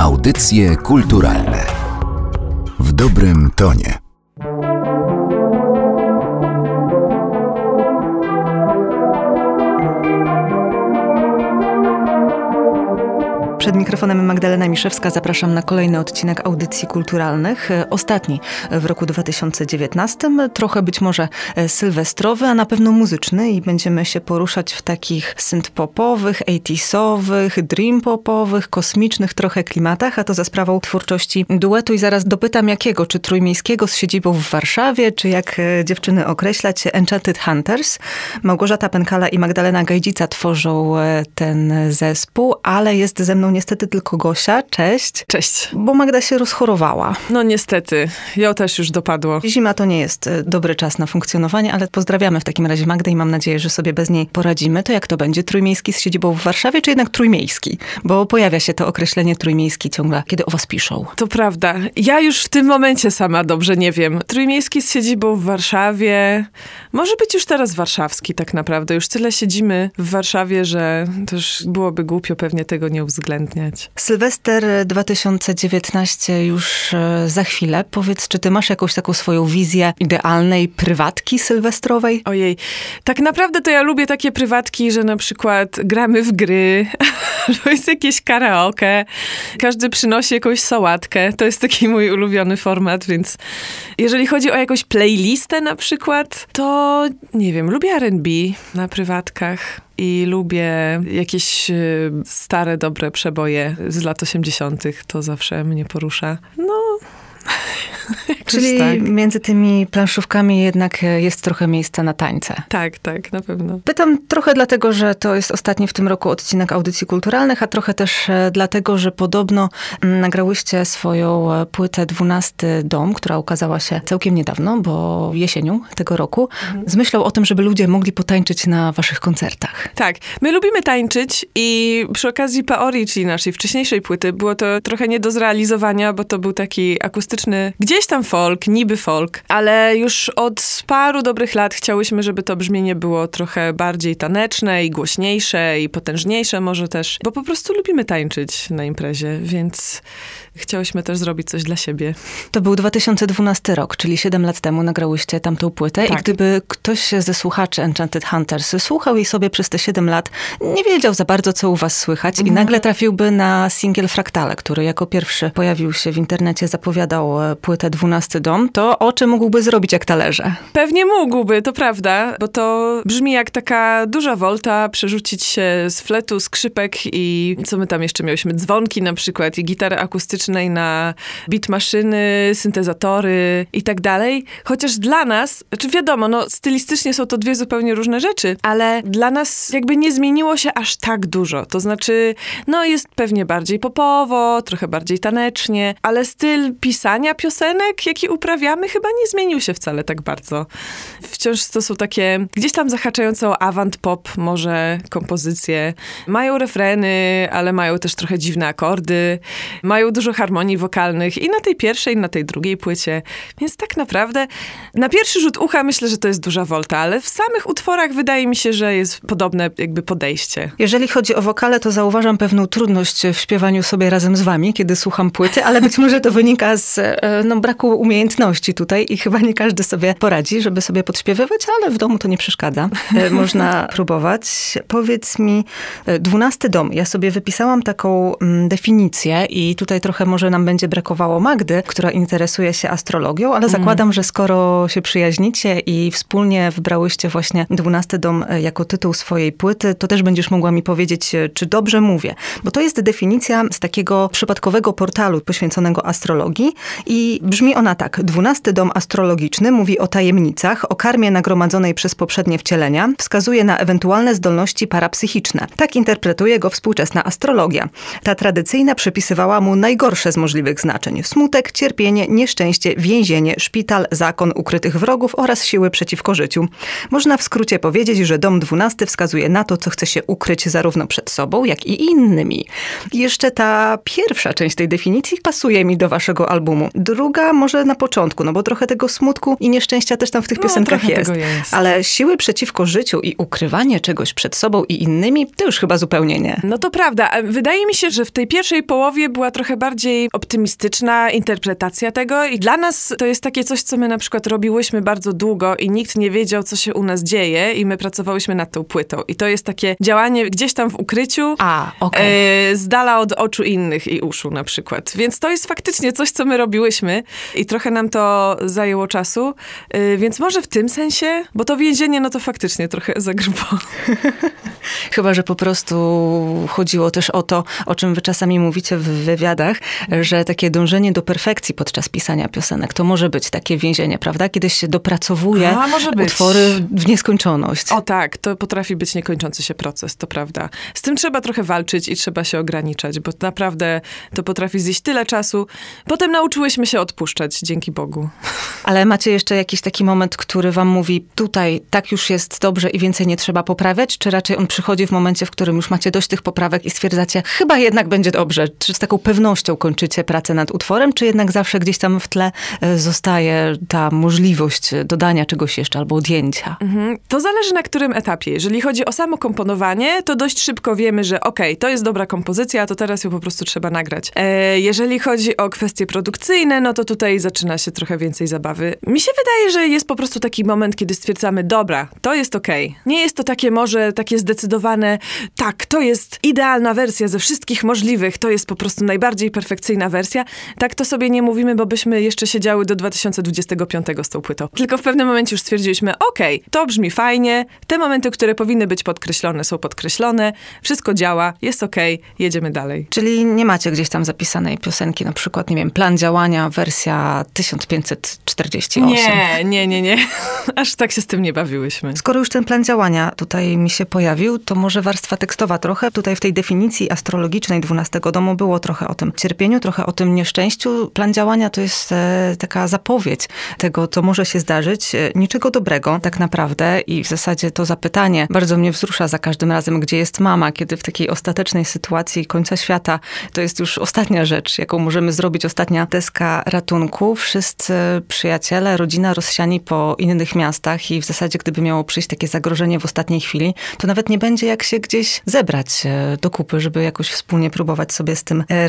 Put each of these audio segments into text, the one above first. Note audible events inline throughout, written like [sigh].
Audycje kulturalne w dobrym tonie. Przed mikrofonem Magdalena Miszewska. Zapraszam na kolejny odcinek audycji kulturalnych. Ostatni w roku 2019, trochę być może sylwestrowy, a na pewno muzyczny. I będziemy się poruszać w takich synth-popowych, 80sowych, dream-popowych, kosmicznych trochę klimatach, a to za sprawą twórczości duetu. I zaraz dopytam jakiego, czy trójmiejskiego z siedzibą w Warszawie, czy jak dziewczyny określać, Enchanted Hunters. Małgorzata Pękala i Magdalena Gajdzica tworzą ten zespół, ale jest ze mną niestety tylko Gosia. Cześć. Cześć. Bo Magda się rozchorowała. No niestety, ją też już dopadło. Zima to nie jest e, dobry czas na funkcjonowanie, ale pozdrawiamy w takim razie Magdę i mam nadzieję, że sobie bez niej poradzimy. To jak to będzie? Trójmiejski z siedzibą w Warszawie, czy jednak trójmiejski? Bo pojawia się to określenie trójmiejski ciągle, kiedy o was piszą. To prawda. Ja już w tym momencie sama dobrze nie wiem. Trójmiejski z siedzibą w Warszawie. Może być już teraz warszawski tak naprawdę. Już tyle siedzimy w Warszawie, że też byłoby głupio pewnie tego nie uwzględnić uwzględniać. Sylwester 2019 już e, za chwilę. Powiedz, czy ty masz jakąś taką swoją wizję idealnej prywatki sylwestrowej? Ojej, tak naprawdę to ja lubię takie prywatki, że na przykład gramy w gry, [laughs] albo jest jakieś karaoke, każdy przynosi jakąś sałatkę. To jest taki mój ulubiony format, więc jeżeli chodzi o jakąś playlistę na przykład, to nie wiem, lubię R&B na prywatkach i lubię jakieś y, stare, dobre przeboje z lat 80. To zawsze mnie porusza. No. [laughs] [laughs] Czyli tak. między tymi planszówkami jednak jest trochę miejsca na tańce. Tak, tak, na pewno. Pytam trochę dlatego, że to jest ostatni w tym roku odcinek audycji kulturalnych, a trochę też e, dlatego, że podobno mm, nagrałyście swoją e, płytę 12 Dom, która ukazała się całkiem niedawno, bo jesienią tego roku, mhm. z myślą o tym, żeby ludzie mogli potańczyć na waszych koncertach. Tak, my lubimy tańczyć i przy okazji Paori, czyli naszej wcześniejszej płyty, było to trochę nie do zrealizowania, bo to był taki akustyczny, gdzieś tam folk, niby folk, ale już od paru dobrych lat chciałyśmy, żeby to brzmienie było trochę bardziej taneczne i głośniejsze i potężniejsze może też, bo po prostu lubimy tańczyć na imprezie, więc chciałyśmy też zrobić coś dla siebie. To był 2012 rok, czyli 7 lat temu nagrałyście tamtą płytę tak. i gdyby ktoś ze słuchaczy Enchanted Hunters słuchał jej sobie przez te 7 lat, nie wiedział za bardzo, co u was słychać mhm. i nagle trafiłby na singiel Fraktale, który jako pierwszy pojawił się w internecie, zapowiadał e, płytę 12 Dom, to o czym mógłby zrobić jak talerze? Pewnie mógłby, to prawda, bo to brzmi jak taka duża wolta, przerzucić się z fletu, skrzypek i co my tam jeszcze miałyśmy? Dzwonki na przykład i gitary na bit maszyny, syntezatory i tak dalej. Chociaż dla nas, znaczy wiadomo, no stylistycznie są to dwie zupełnie różne rzeczy, ale dla nas jakby nie zmieniło się aż tak dużo. To znaczy, no jest pewnie bardziej popowo, trochę bardziej tanecznie, ale styl pisania piosenek, jaki uprawiamy, chyba nie zmienił się wcale tak bardzo. Wciąż to są takie gdzieś tam zahaczające o avant pop może kompozycje. Mają refreny, ale mają też trochę dziwne akordy. Mają dużo harmonii wokalnych i na tej pierwszej, i na tej drugiej płycie. Więc tak naprawdę na pierwszy rzut ucha myślę, że to jest duża wolta, ale w samych utworach wydaje mi się, że jest podobne jakby podejście. Jeżeli chodzi o wokale, to zauważam pewną trudność w śpiewaniu sobie razem z wami, kiedy słucham płyty, ale być może to wynika z e, no, braku umiejętności tutaj i chyba nie każdy sobie poradzi, żeby sobie podśpiewywać, ale w domu to nie przeszkadza. E, można [laughs] próbować. Powiedz mi, e, dwunasty dom. Ja sobie wypisałam taką mm, definicję i tutaj trochę może nam będzie brakowało Magdy, która interesuje się astrologią, ale mm. zakładam, że skoro się przyjaźnicie i wspólnie wybrałyście właśnie dwunasty dom e, jako tytuł swojej płyty, to też będziesz mogła mi powiedzieć, czy dobrze mówię. Bo to jest definicja z takiego przypadkowego portalu poświęconego astrologii i brzmi ona tak. Dwunasty dom astrologiczny mówi o tajemnicach, o karmie nagromadzonej przez poprzednie wcielenia, wskazuje na ewentualne zdolności parapsychiczne. Tak interpretuje go współczesna astrologia. Ta tradycyjna przypisywała mu najgorsze z możliwych znaczeń. Smutek, cierpienie, nieszczęście, więzienie, szpital, zakon ukrytych wrogów oraz siły przeciwko życiu. Można w skrócie powiedzieć, że dom dwunasty wskazuje na to, co chce się ukryć zarówno przed sobą, jak i innymi. Jeszcze ta pierwsza część tej definicji pasuje mi do waszego albumu. Druga może na początku, no bo trochę tego smutku i nieszczęścia też tam w tych No, piosenkach jest. jest. Ale siły przeciwko życiu i ukrywanie czegoś przed sobą i innymi, to już chyba zupełnie nie. No to prawda. Wydaje mi się, że w tej pierwszej połowie była trochę bardziej optymistyczna interpretacja tego i dla nas to jest takie coś, co my na przykład robiłyśmy bardzo długo i nikt nie wiedział, co się u nas dzieje i my pracowałyśmy nad tą płytą. I to jest takie działanie gdzieś tam w ukryciu, A, okej. e, z dala od oczu innych i uszu na przykład. Więc to jest faktycznie coś, co my robiłyśmy i trochę nam to zajęło czasu. E, więc może w tym sensie, bo to więzienie, no to faktycznie trochę za grubo. [laughs] Chyba, że po prostu chodziło też o to, o czym wy czasami mówicie w wywiadach, że takie dążenie do perfekcji podczas pisania piosenek to może być takie więzienie, prawda? Kiedy się dopracowuje A, utwory w nieskończoność. O tak, to potrafi być niekończący się proces, to prawda. Z tym trzeba trochę walczyć i trzeba się ograniczać, bo naprawdę to potrafi zjeść tyle czasu. Potem nauczyłyśmy się odpuszczać, dzięki Bogu. [laughs] Ale macie jeszcze jakiś taki moment, który wam mówi, tutaj tak już jest dobrze i więcej nie trzeba poprawiać, czy raczej on przychodzi w momencie, w którym już macie dość tych poprawek i stwierdzacie, chyba jednak będzie dobrze? Czy z taką pewnością kończycie pracę nad utworem, czy jednak zawsze gdzieś tam w tle e, zostaje ta możliwość dodania czegoś jeszcze albo odjęcia? Mhm. To zależy na którym etapie. Jeżeli chodzi o samo komponowanie, to dość szybko wiemy, że okej, to jest dobra kompozycja, to teraz ją po prostu trzeba nagrać. E, jeżeli chodzi o kwestie produkcyjne, no to tutaj zaczyna się trochę więcej zabawy. Mi się wydaje, że jest po prostu taki moment, kiedy stwierdzamy, dobra, to jest okej. Nie jest to takie może takie zdecydowane, tak, to jest idealna wersja ze wszystkich możliwych, to jest po prostu najbardziej perfekcyjna wersja. Tak to sobie nie mówimy, bo byśmy jeszcze siedziały do 2025 z tą płytą. Tylko w pewnym momencie już stwierdziliśmy, okej, to brzmi fajnie, te momenty, które powinny być podkreślone, są podkreślone, wszystko działa, jest okej, jedziemy dalej. Czyli nie macie gdzieś tam zapisanej piosenki, na przykład, nie wiem, plan działania, wersja 1548. Nie, nie, nie, nie. [laughs] Aż tak się z tym nie bawiłyśmy. Skoro już ten plan działania tutaj mi się pojawił, to może warstwa tekstowa trochę. Tutaj w tej definicji astrologicznej 12 domu było trochę o tym cierpieniu, trochę o tym nieszczęściu. Plan działania to jest e, taka zapowiedź tego, co może się zdarzyć. E, niczego dobrego tak naprawdę i w zasadzie to zapytanie bardzo mnie wzrusza za każdym razem, gdzie jest mama, kiedy w takiej ostatecznej sytuacji końca świata to jest już ostatnia rzecz, jaką możemy zrobić, ostatnia deska ratunku. Wszyscy przyjaciele, rodzina rozsiani po innych miastach i w zasadzie gdyby miało przyjść takie zagrożenie w ostatniej chwili, to nawet nie będzie jak się gdzieś zebrać e, do kupy, żeby jakoś wspólnie próbować sobie z tym e,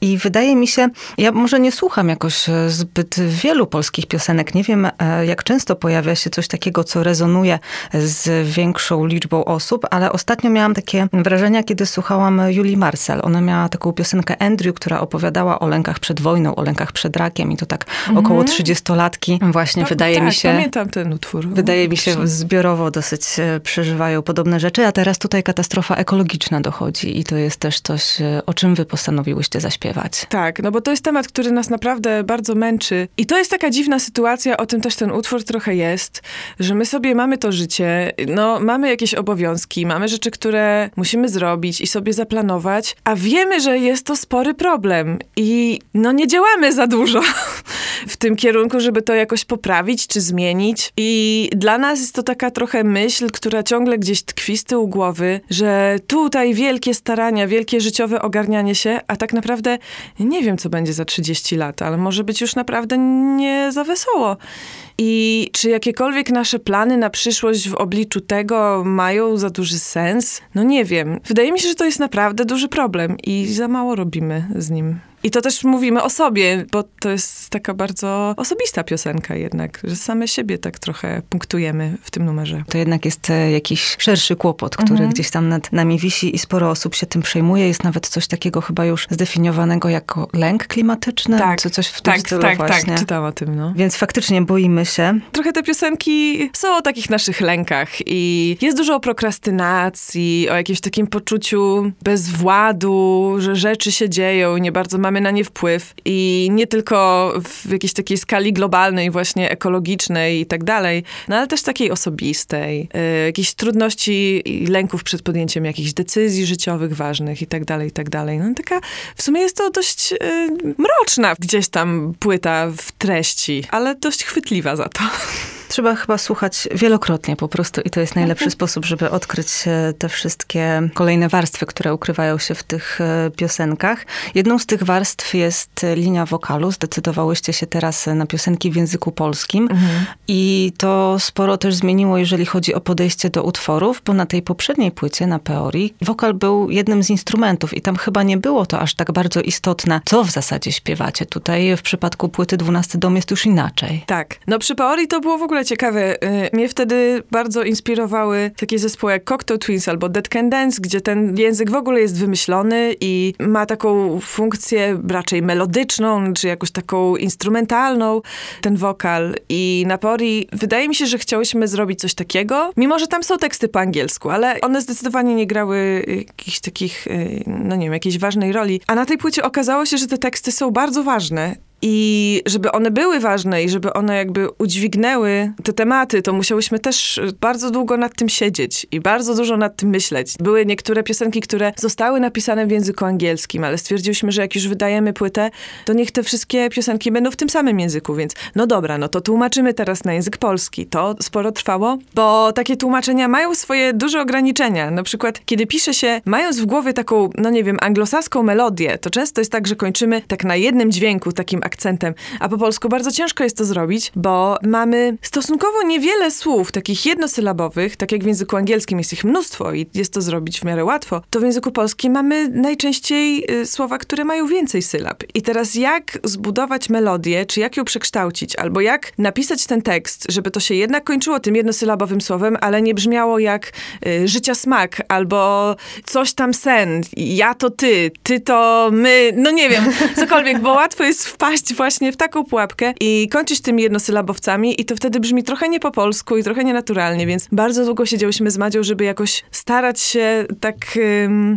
I wydaje mi się, ja może nie słucham jakoś e, zbyt wielu polskich piosenek. Nie wiem, e, jak często pojawia się coś takiego, co rezonuje z większą liczbą osób, ale ostatnio miałam takie wrażenia, kiedy słuchałam Julii Marcel. Ona miała taką piosenkę Andrew, która opowiadała o lękach przed wojną, o lękach przed rakiem i to tak około 30-latki. Właśnie wydaje tak, mi się... pamiętam ten utwór. Wydaje mi się, zbiorowo dosyć e, przeżywają podobne rzeczy, a teraz tutaj katastrofa ekologiczna dochodzi i to jest też coś, o czym wy postanowiłyście zaśpiewać. Tak, no bo to jest temat, który nas naprawdę bardzo męczy. I to jest taka dziwna sytuacja, o tym też ten utwór trochę jest, że my sobie mamy to życie, no mamy jakieś obowiązki, mamy rzeczy, które musimy zrobić i sobie zaplanować, a wiemy, że jest to spory problem i no nie działamy za dużo [laughs] w tym kierunku, żeby to jakoś poprawić czy zmienić. I dla nas jest to taka trochę myśl, która ciągle gdzieś tkwi z tyłu głowy, że tutaj wielkie starania, wielkie życiowe ogarnianie się, a tak naprawdę nie wiem, co będzie za 30 lat, ale może być już naprawdę nie za wesoło. I czy jakiekolwiek nasze plany na przyszłość w obliczu tego mają za duży sens? No nie wiem. Wydaje mi się, że to jest naprawdę duży problem i za mało robimy z nim. I to też mówimy o sobie, bo to jest taka bardzo osobista piosenka jednak, że same siebie tak trochę punktujemy w tym numerze. To jednak jest e, jakiś szerszy kłopot, który Mhm. gdzieś tam nad nami wisi i sporo osób się tym przejmuje. Jest nawet coś takiego chyba już zdefiniowanego jako lęk klimatyczny, czy coś w tym tak, stylu tak, właśnie. tak, czytałam o tym, no. Więc faktycznie boimy się. Trochę te piosenki są o takich naszych lękach i jest dużo o prokrastynacji, o jakimś takim poczuciu bezwładu, że rzeczy się dzieją i nie bardzo mamy na nie wpływ i nie tylko w jakiejś takiej skali globalnej, właśnie ekologicznej i tak dalej, no ale też takiej osobistej, y, jakieś trudności i lęków przed podjęciem jakichś decyzji życiowych ważnych i tak dalej, i tak dalej. No taka, w sumie jest to dość y, mroczna gdzieś tam płyta w treści, ale dość chwytliwa za to. [laughs] trzeba chyba słuchać wielokrotnie po prostu i to jest najlepszy sposób, żeby odkryć e, te wszystkie kolejne warstwy, które ukrywają się w tych e, piosenkach. Jedną z tych warstw jest linia wokalu. Zdecydowałyście się teraz na piosenki w języku polskim mhm. i to sporo też zmieniło, jeżeli chodzi o podejście do utworów, bo na tej poprzedniej płycie, na Peori, wokal był jednym z instrumentów i tam chyba nie było to aż tak bardzo istotne, co w zasadzie śpiewacie. Tutaj w przypadku płyty 12 dom jest już inaczej. Tak. No przy Peori to było w ogóle ciekawe. Y, mnie wtedy bardzo inspirowały takie zespoły jak Cocktail Twins albo Dead Can Dance, gdzie ten język w ogóle jest wymyślony i ma taką funkcję raczej melodyczną, czy jakąś taką instrumentalną, ten wokal. I na Peori wydaje mi się, że chciałyśmy zrobić coś takiego, mimo że tam są teksty po angielsku, ale one zdecydowanie nie grały jakichś takich, y, no nie wiem, jakiejś ważnej roli. A na tej płycie okazało się, że te teksty są bardzo ważne i żeby one były ważne i żeby one jakby udźwignęły te tematy, to musiałyśmy też bardzo długo nad tym siedzieć i bardzo dużo nad tym myśleć. Były niektóre piosenki, które zostały napisane w języku angielskim, ale stwierdziliśmy, że jak już wydajemy płytę, to niech te wszystkie piosenki będą w tym samym języku, więc no dobra, no to tłumaczymy teraz na język polski. To sporo trwało, bo takie tłumaczenia mają swoje duże ograniczenia. Na przykład, kiedy pisze się, mając w głowie taką, no nie wiem, anglosaską melodię, to często jest tak, że kończymy tak na jednym dźwięku, takim akcentem. A po polsku bardzo ciężko jest to zrobić, bo mamy stosunkowo niewiele słów takich jednosylabowych, tak jak w języku angielskim jest ich mnóstwo i jest to zrobić w miarę łatwo, to w języku polskim mamy najczęściej y, słowa, które mają więcej sylab. I teraz jak zbudować melodię, czy jak ją przekształcić, albo jak napisać ten tekst, żeby to się jednak kończyło tym jednosylabowym słowem, ale nie brzmiało jak y, życia smak, albo coś tam sen, ja to ty, ty to my, no nie wiem, cokolwiek, bo łatwo jest wpaść wpaść właśnie w taką pułapkę i kończyć tymi jednosylabowcami i to wtedy brzmi trochę nie po polsku i trochę nienaturalnie, więc bardzo długo siedziałyśmy z Madzią, żeby jakoś starać się tak,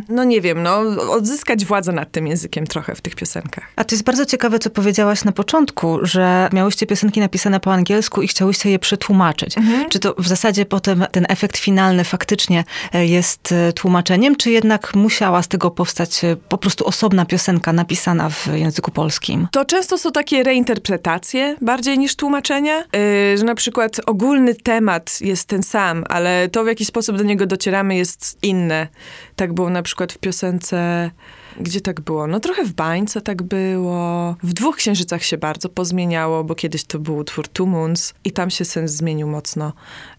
no nie wiem, no odzyskać władzę nad tym językiem trochę w tych piosenkach. A to jest bardzo ciekawe, co powiedziałaś na początku, że miałyście piosenki napisane po angielsku i chciałyście je przetłumaczyć. Mhm. Czy to w zasadzie potem ten efekt finalny faktycznie e, jest e, tłumaczeniem, czy jednak musiała z tego powstać e, po prostu osobna piosenka napisana w języku polskim? To często są takie reinterpretacje bardziej niż tłumaczenia, yy, że na przykład ogólny temat jest ten sam, ale to w jaki sposób do niego docieramy jest inne. Tak było na przykład w piosence gdzie tak było? No trochę w bańce tak było. W dwóch księżycach się bardzo pozmieniało, bo kiedyś to był utwór Two Moons i tam się sens zmienił mocno.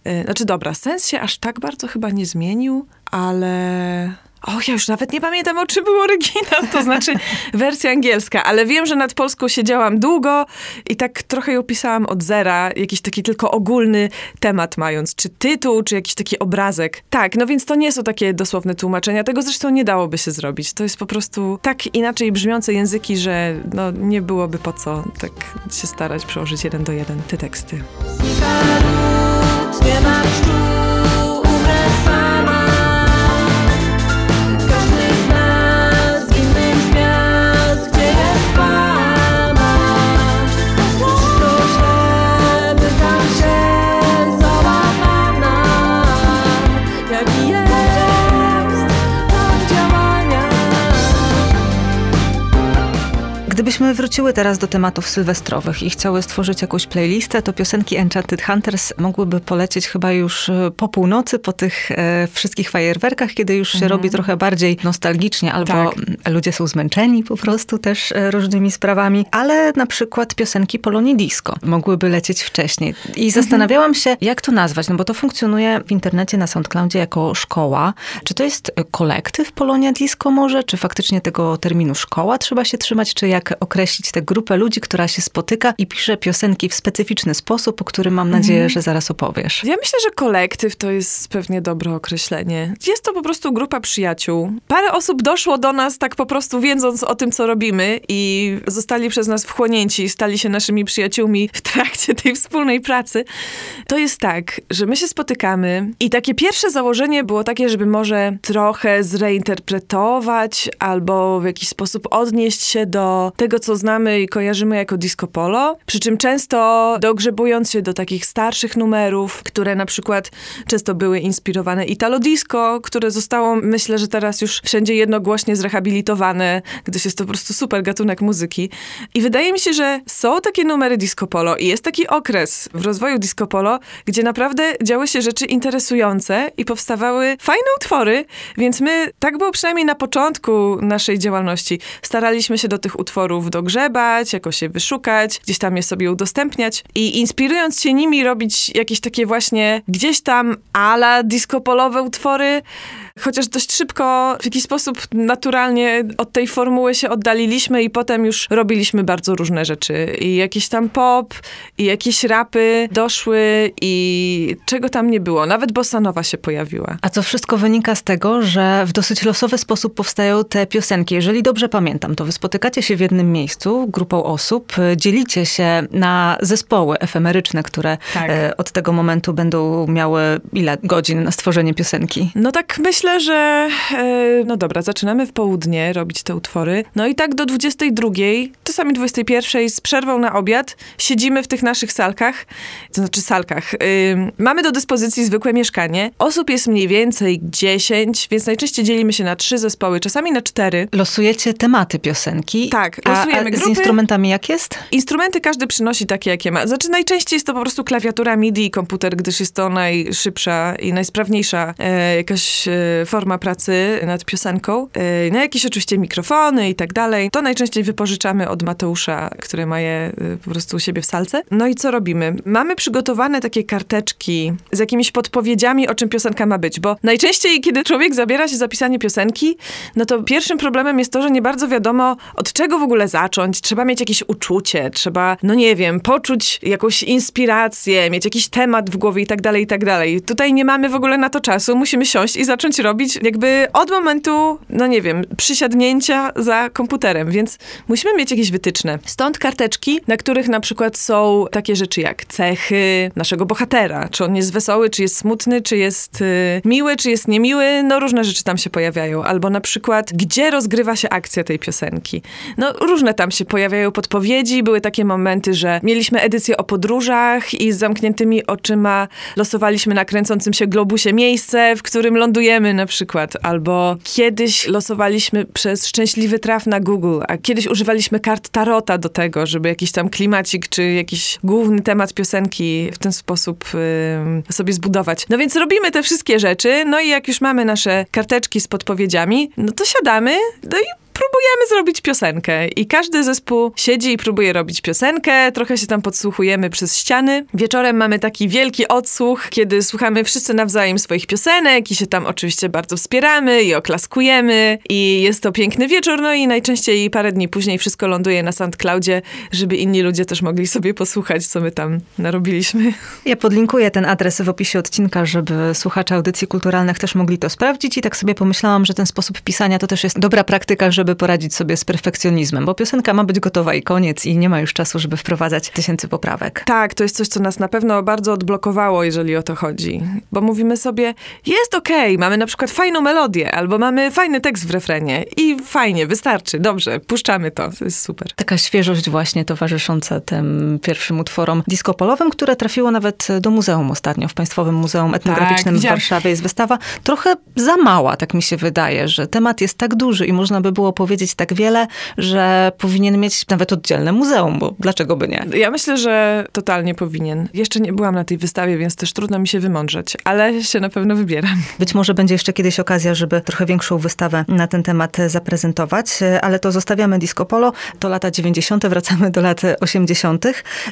Yy, znaczy dobra, sens się aż tak bardzo chyba nie zmienił, ale Och, ja już nawet nie pamiętam, o czym był oryginał, to znaczy [laughs] wersja angielska, ale wiem, że nad polską siedziałam długo i tak trochę ją pisałam od zera, jakiś taki tylko ogólny temat mając, czy tytuł, czy jakiś taki obrazek. Tak, no więc to nie są takie dosłowne tłumaczenia, tego zresztą nie dałoby się zrobić. To jest po prostu tak inaczej brzmiące języki, że no nie byłoby po co tak się starać przełożyć jeden do jeden te teksty. Wróciły teraz do tematów sylwestrowych i chciały stworzyć jakąś playlistę, to piosenki Enchanted Hunters mogłyby polecieć chyba już e, po północy, po tych e, wszystkich fajerwerkach, kiedy już się mhm. robi trochę bardziej nostalgicznie, albo tak. ludzie są zmęczeni po prostu też e, różnymi sprawami, ale na przykład piosenki Polonii Disco mogłyby lecieć wcześniej. I mhm. zastanawiałam się, jak to nazwać, no bo to funkcjonuje w internecie na SoundCloudzie jako szkoła. Czy to jest kolektyw Polonia Disco może, czy faktycznie tego terminu szkoła trzeba się trzymać, czy jak określić tę grupę ludzi, która się spotyka i pisze piosenki w specyficzny sposób, o którym mam nadzieję, mhm. że zaraz opowiesz. Ja myślę, że kolektyw to jest pewnie dobre określenie. Jest to po prostu grupa przyjaciół. Parę osób doszło do nas tak po prostu wiedząc o tym, co robimy i zostali przez nas wchłonięci, stali się naszymi przyjaciółmi w trakcie tej wspólnej pracy. To jest tak, że my się spotykamy i takie pierwsze założenie było takie, żeby może trochę zreinterpretować albo w jakiś sposób odnieść się do tego, co znamy i kojarzymy jako disco polo, przy czym często dogrzebując się do takich starszych numerów, które na przykład często były inspirowane Italo Disco, które zostało, myślę, że teraz już wszędzie jednogłośnie zrehabilitowane, gdyż jest to po prostu super gatunek muzyki. I wydaje mi się, że są takie numery disco polo i jest taki okres w rozwoju disco polo, gdzie naprawdę działy się rzeczy interesujące i powstawały fajne utwory, więc my, tak było przynajmniej na początku naszej działalności, staraliśmy się do tych utworów dogrzebać, jakoś je wyszukać, gdzieś tam je sobie udostępniać i inspirując się nimi robić jakieś takie właśnie gdzieś tam ala disco polowe utwory, chociaż dość szybko, w jakiś sposób naturalnie od tej formuły się oddaliliśmy i potem już robiliśmy bardzo różne rzeczy. I jakiś tam pop, i jakieś rapy doszły i czego tam nie było. Nawet bossanowa się pojawiła. A to wszystko wynika z tego, że w dosyć losowy sposób powstają te piosenki. Jeżeli dobrze pamiętam, to wy spotykacie się w jednym miejscu, grupą osób, dzielicie się na zespoły efemeryczne, które tak. E, od tego momentu będą miały ile godzin na stworzenie piosenki? No tak myślę, myślę, że e, no dobra, zaczynamy w południe robić te utwory. No i tak do 22, czasami 21 z przerwą na obiad siedzimy w tych naszych salkach, to znaczy salkach. mamy do dyspozycji zwykłe mieszkanie. Osób jest mniej więcej 10, więc najczęściej dzielimy się na trzy zespoły, czasami na cztery. Losujecie tematy piosenki? Tak, losujemy a, a grupy. z instrumentami jak jest? Instrumenty każdy przynosi takie, jakie ma. Znaczy najczęściej jest to po prostu klawiatura MIDI i komputer, gdyż jest to najszybsza i najsprawniejsza e, jakaś e, forma pracy nad piosenką. E, no jakieś oczywiście mikrofony i tak dalej. To najczęściej wypożyczamy od Mateusza, który ma je e, po prostu u siebie w salce. No i co robimy? Mamy przygotowane takie karteczki z jakimiś podpowiedziami, o czym piosenka ma być, bo najczęściej, kiedy człowiek zabiera się za pisanie piosenki, no to pierwszym problemem jest to, że nie bardzo wiadomo, od czego w ogóle zacząć. Trzeba mieć jakieś uczucie, trzeba, no nie wiem, poczuć jakąś inspirację, mieć jakiś temat w głowie i tak dalej, i tak dalej. Tutaj nie mamy w ogóle na to czasu, musimy siąść i zacząć robić jakby od momentu, no nie wiem, przysiadnięcia za komputerem, więc musimy mieć jakieś wytyczne. Stąd karteczki, na których na przykład są takie rzeczy jak cechy naszego bohatera, czy on jest wesoły, czy jest smutny, czy jest y, miły, czy jest niemiły, no różne rzeczy tam się pojawiają. Albo na przykład, gdzie rozgrywa się akcja tej piosenki. No różne tam się pojawiają podpowiedzi, były takie momenty, że mieliśmy edycję o podróżach i z zamkniętymi oczyma losowaliśmy na kręcącym się globusie miejsce, w którym lądujemy na przykład, albo kiedyś losowaliśmy przez szczęśliwy traf na Google, a kiedyś używaliśmy kart tarota do tego, żeby jakiś tam klimacik, czy jakiś główny temat piosenki w ten sposób sobie zbudować. No więc robimy te wszystkie rzeczy, no i jak już mamy nasze karteczki z podpowiedziami, no to siadamy, no i próbujemy zrobić piosenkę. I każdy zespół siedzi i próbuje robić piosenkę, trochę się tam podsłuchujemy przez ściany. Wieczorem mamy taki wielki odsłuch, kiedy słuchamy wszyscy nawzajem swoich piosenek i się tam oczywiście bardzo wspieramy i oklaskujemy i jest to piękny wieczór, no i najczęściej parę dni później wszystko ląduje na SoundCloudzie, żeby inni ludzie też mogli sobie posłuchać, co my tam narobiliśmy. Ja podlinkuję ten adres w opisie odcinka, żeby słuchacze audycji kulturalnych też mogli to sprawdzić i tak sobie pomyślałam, że ten sposób pisania to też jest dobra praktyka, żeby żeby poradzić sobie z perfekcjonizmem, bo piosenka ma być gotowa i koniec i nie ma już czasu, żeby wprowadzać tysięcy poprawek. Tak, to jest coś, co nas na pewno bardzo odblokowało, jeżeli o to chodzi. Bo mówimy sobie, jest okej, okay, mamy na przykład fajną melodię, albo mamy fajny tekst w refrenie i fajnie, wystarczy, dobrze, puszczamy to, to jest super. Taka świeżość właśnie towarzysząca tym pierwszym utworom diskopolowym, które trafiło nawet do muzeum ostatnio, w Państwowym Muzeum Etnograficznym tak, w Warszawie jest wystawa. Trochę za mała, tak mi się wydaje, że temat jest tak duży i można by było powiedzieć tak wiele, że powinien mieć nawet oddzielne muzeum, bo dlaczego by nie? Ja myślę, że totalnie powinien. Jeszcze nie byłam na tej wystawie, więc też trudno mi się wymądrzeć, ale się na pewno wybieram. Być może będzie jeszcze kiedyś okazja, żeby trochę większą wystawę na ten temat zaprezentować, ale to zostawiamy Disco Polo. To lata 90., wracamy do lat 80.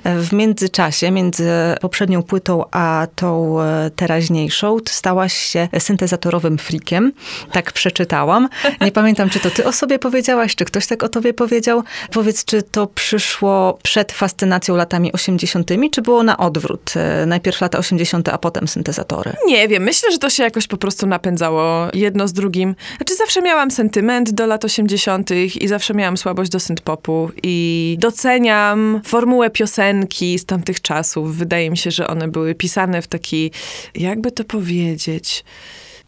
W międzyczasie, między poprzednią płytą a tą teraźniejszą, stałaś się syntezatorowym freakiem. Tak przeczytałam. Nie pamiętam, czy to ty o sobie sobie powiedziałaś, czy ktoś tak o tobie powiedział? Powiedz, czy to przyszło przed fascynacją latami 80., czy było na odwrót? E, najpierw lata 80., a potem syntezatory? Nie wiem, myślę, że to się jakoś po prostu napędzało jedno z drugim. Znaczy zawsze miałam sentyment do lat 80. i zawsze miałam słabość do synthpopu i doceniam formułę piosenki z tamtych czasów. Wydaje mi się, że one były pisane w taki, jakby to powiedzieć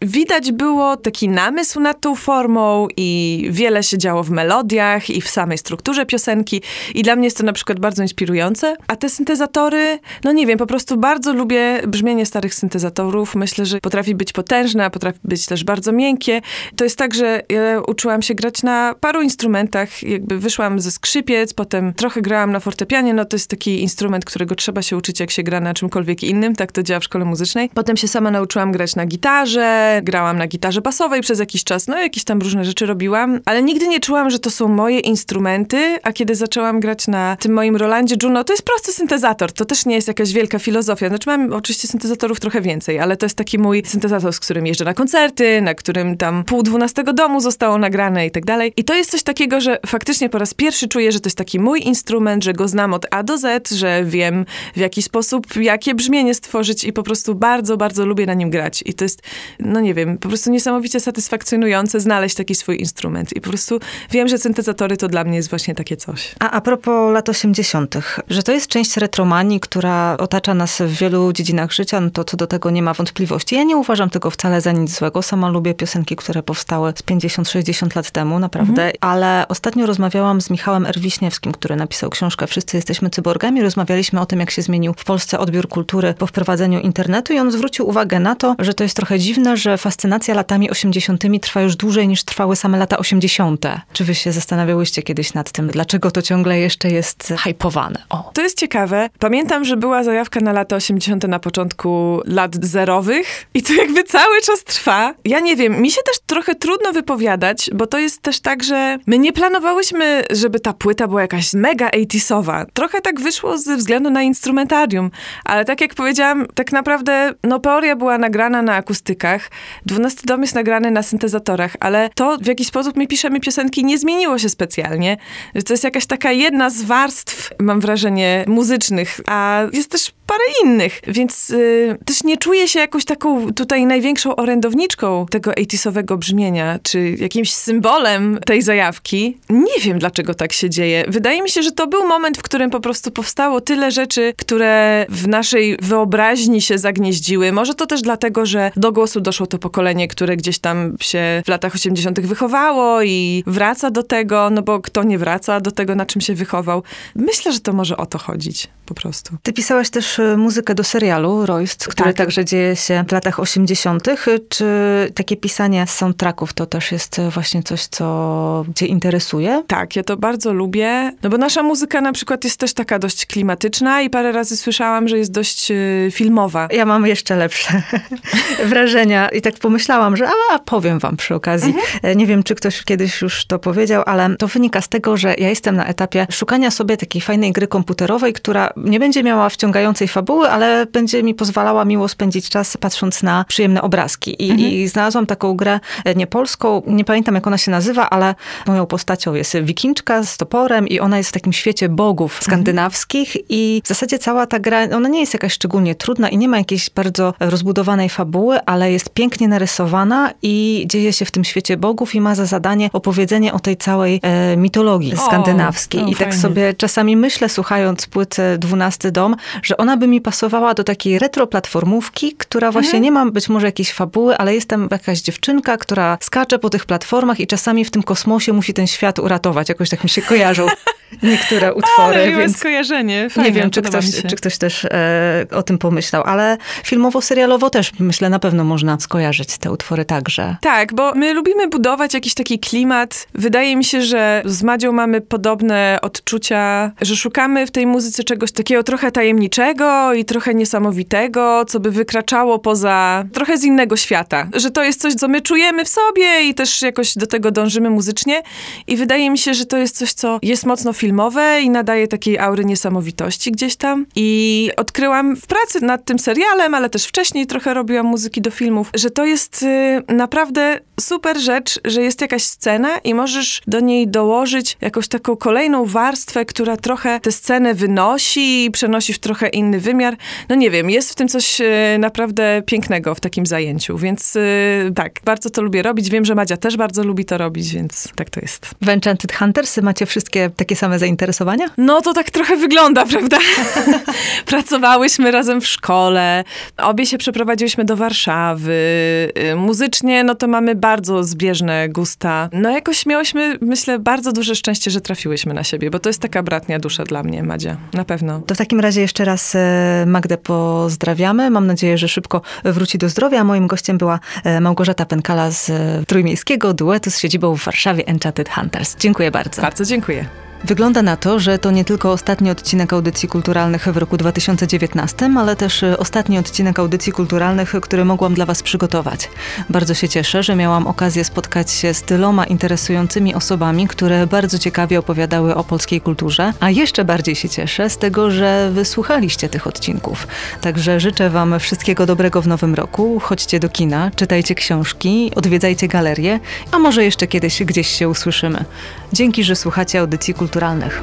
widać było taki namysł nad tą formą i wiele się działo w melodiach i w samej strukturze piosenki i dla mnie jest to na przykład bardzo inspirujące. A te syntezatory, no nie wiem, po prostu bardzo lubię brzmienie starych syntezatorów. Myślę, że potrafi być potężne, a potrafi być też bardzo miękkie. To jest tak, że ja uczyłam się grać na paru instrumentach, jakby wyszłam ze skrzypiec, potem trochę grałam na fortepianie, no to jest taki instrument, którego trzeba się uczyć, jak się gra na czymkolwiek innym, tak to działa w szkole muzycznej. Potem się sama nauczyłam grać na gitarze, grałam na gitarze basowej przez jakiś czas, no jakieś tam różne rzeczy robiłam, ale nigdy nie czułam, że to są moje instrumenty, a kiedy zaczęłam grać na tym moim Rolandzie Juno, to jest prosty syntezator, to też nie jest jakaś wielka filozofia. Znaczy mam oczywiście syntezatorów trochę więcej, ale to jest taki mój syntezator, z którym jeżdżę na koncerty, na którym tam pół dwunastego domu zostało nagrane i tak dalej. I to jest coś takiego, że faktycznie po raz pierwszy czuję, że to jest taki mój instrument, że go znam od A do Z, że wiem w jaki sposób, jakie brzmienie stworzyć i po prostu bardzo, bardzo lubię na nim grać. I to jest, no nie wiem, po prostu niesamowicie satysfakcjonujące znaleźć taki swój instrument. I po prostu wiem, że syntezatory to dla mnie jest właśnie takie coś. A a propos lat 80., że to jest część retromanii, która otacza nas w wielu dziedzinach życia, no to co do tego nie ma wątpliwości. Ja nie uważam tego wcale za nic złego. Sama lubię piosenki, które powstały z 50-60 lat temu, naprawdę. Mhm. Ale ostatnio rozmawiałam z Michałem Erwiśniewskim, który napisał książkę Wszyscy jesteśmy cyborgami. Rozmawialiśmy o tym, jak się zmienił w Polsce odbiór kultury po wprowadzeniu internetu i on zwrócił uwagę na to, że to jest trochę dziwne, że fascynacja latami 80. trwa już dłużej niż trwały same lata 80. Czy wy się zastanawiałyście kiedyś nad tym, dlaczego to ciągle jeszcze jest hypowane? O. To jest ciekawe. Pamiętam, że była zajawka na lata 80. na początku lat zerowych i to jakby cały czas trwa. Ja nie wiem, mi się też trochę trudno wypowiadać, bo to jest też tak, że my nie planowałyśmy, żeby ta płyta była jakaś mega 80sowa. Trochę tak wyszło ze względu na instrumentarium, ale tak jak powiedziałam, tak naprawdę no Peoria była nagrana na akustykach, 12 dom jest nagrany na syntezatorach, ale to w jaki sposób my piszemy piosenki nie zmieniło się specjalnie. To jest jakaś taka jedna z warstw, mam wrażenie, muzycznych, a jest też parę innych, więc y, też nie czuję się jakąś taką tutaj największą orędowniczką tego 80 brzmienia, czy jakimś symbolem tej zajawki. Nie wiem, dlaczego tak się dzieje. Wydaje mi się, że to był moment, w którym po prostu powstało tyle rzeczy, które w naszej wyobraźni się zagnieździły. Może to też dlatego, że do głosu doszło to pokolenie, które gdzieś tam się w latach 80. wychowało i wraca do tego, no bo kto nie wraca do tego, na czym się wychował. Myślę, że to może o to chodzić po prostu. Ty pisałaś też y, muzykę do serialu Royst, który tak. także dzieje się w latach 80. Czy takie pisanie soundtracków to też jest właśnie coś, co cię interesuje? Tak, ja to bardzo lubię, no bo nasza muzyka na przykład jest też taka dość klimatyczna i parę razy słyszałam, że jest dość y, filmowa. Ja mam jeszcze lepsze [laughs] wrażenia i tak pomyślałam, że a, powiem wam przy okazji. Mhm. Nie wiem, czy ktoś kiedyś już to powiedział, ale to wynika z tego, że ja jestem na etapie szukania sobie takiej fajnej gry komputerowej, która nie będzie miała wciągającej fabuły, ale będzie mi pozwalała miło spędzić czas patrząc na przyjemne obrazki. I, mhm. i znalazłam taką grę e, niepolską, nie pamiętam jak ona się nazywa, ale moją postacią jest wikinczka z toporem i ona jest w takim świecie bogów mhm. skandynawskich mhm. i w zasadzie cała ta gra, ona nie jest jakaś szczególnie trudna i nie ma jakiejś bardzo rozbudowanej fabuły, ale jest pięknie narysowana i dzieje się w tym świecie bogów i ma za zadanie opowiedzenie o tej całej e, mitologii o, skandynawskiej. No, I tak sobie czasami myślę, słuchając płyty 12 dom, że ona by mi pasowała do takiej retro-platformówki, która właśnie mhm. nie ma być może jakiejś fabuły, ale jest tam jakaś dziewczynka, która skacze po tych platformach i czasami w tym kosmosie musi ten świat uratować. Jakoś tak mi się kojarzą [laughs] niektóre utwory. Ale więc skojarzenie. Nie wiem, czy ktoś, czy ktoś też e, o tym pomyślał, ale filmowo-serialowo też myślę, na pewno można skojarzyć te utwory także. Tak, bo my lubimy budować jakiś taki klimat. Wydaje mi się, że z Madzią mamy podobne odczucia, że szukamy w tej muzyce czegoś takiego trochę tajemniczego i trochę niesamowitego, co by wykraczało poza trochę z innego świata. Że to jest coś, co my czujemy w sobie i też jakoś do tego dążymy muzycznie. I wydaje mi się, że to jest coś, co jest mocno filmowe i nadaje takiej aury niesamowitości gdzieś tam. I odkryłam w pracy nad tym serialem, ale też wcześniej trochę robiłam muzyki do filmów, że to jest y, naprawdę super rzecz, że jest jakaś scena i możesz do niej dołożyć jakąś taką kolejną warstwę, która trochę tę scenę wynosi i przenosi w trochę inny wymiar. No nie wiem, jest w tym coś y, naprawdę pięknego w takim zajęciu, więc y, tak, bardzo to lubię robić. Wiem, że Madzia też bardzo lubi to robić, więc tak to jest. W Enchanted Huntersy macie wszystkie takie same same zainteresowania? No to tak trochę wygląda, [laughs] prawda? [laughs] Pracowałyśmy razem w szkole, obie się przeprowadziłyśmy do Warszawy. Y, muzycznie, no to mamy bardzo zbieżne gusta. No jakoś miałyśmy, myślę, bardzo duże szczęście, że trafiłyśmy na siebie, bo to jest taka bratnia dusza dla mnie, Madzia. Na pewno. To w takim razie jeszcze raz e, Magdę pozdrawiamy. Mam nadzieję, że szybko wróci do zdrowia. Moim gościem była e, Małgorzata Penkala z e, trójmiejskiego duetu z siedzibą w Warszawie Enchanted Hunters. Dziękuję bardzo. Bardzo dziękuję. Wygląda na to, że to nie tylko ostatni odcinek audycji kulturalnych w roku 2019, ale też e, ostatni odcinek audycji kulturalnych, który mogłam dla Was przygotować. Bardzo się cieszę, że miałam okazję spotkać się z tyloma interesującymi osobami, które bardzo ciekawie opowiadały o polskiej kulturze, a jeszcze bardziej się cieszę z tego, że wysłuchaliście tych odcinków. Także życzę Wam wszystkiego dobrego w nowym roku. Chodźcie do kina, czytajcie książki, odwiedzajcie galerie, a może jeszcze kiedyś gdzieś się usłyszymy. Dzięki, że słuchacie audycji kulturalnych kulturalnych.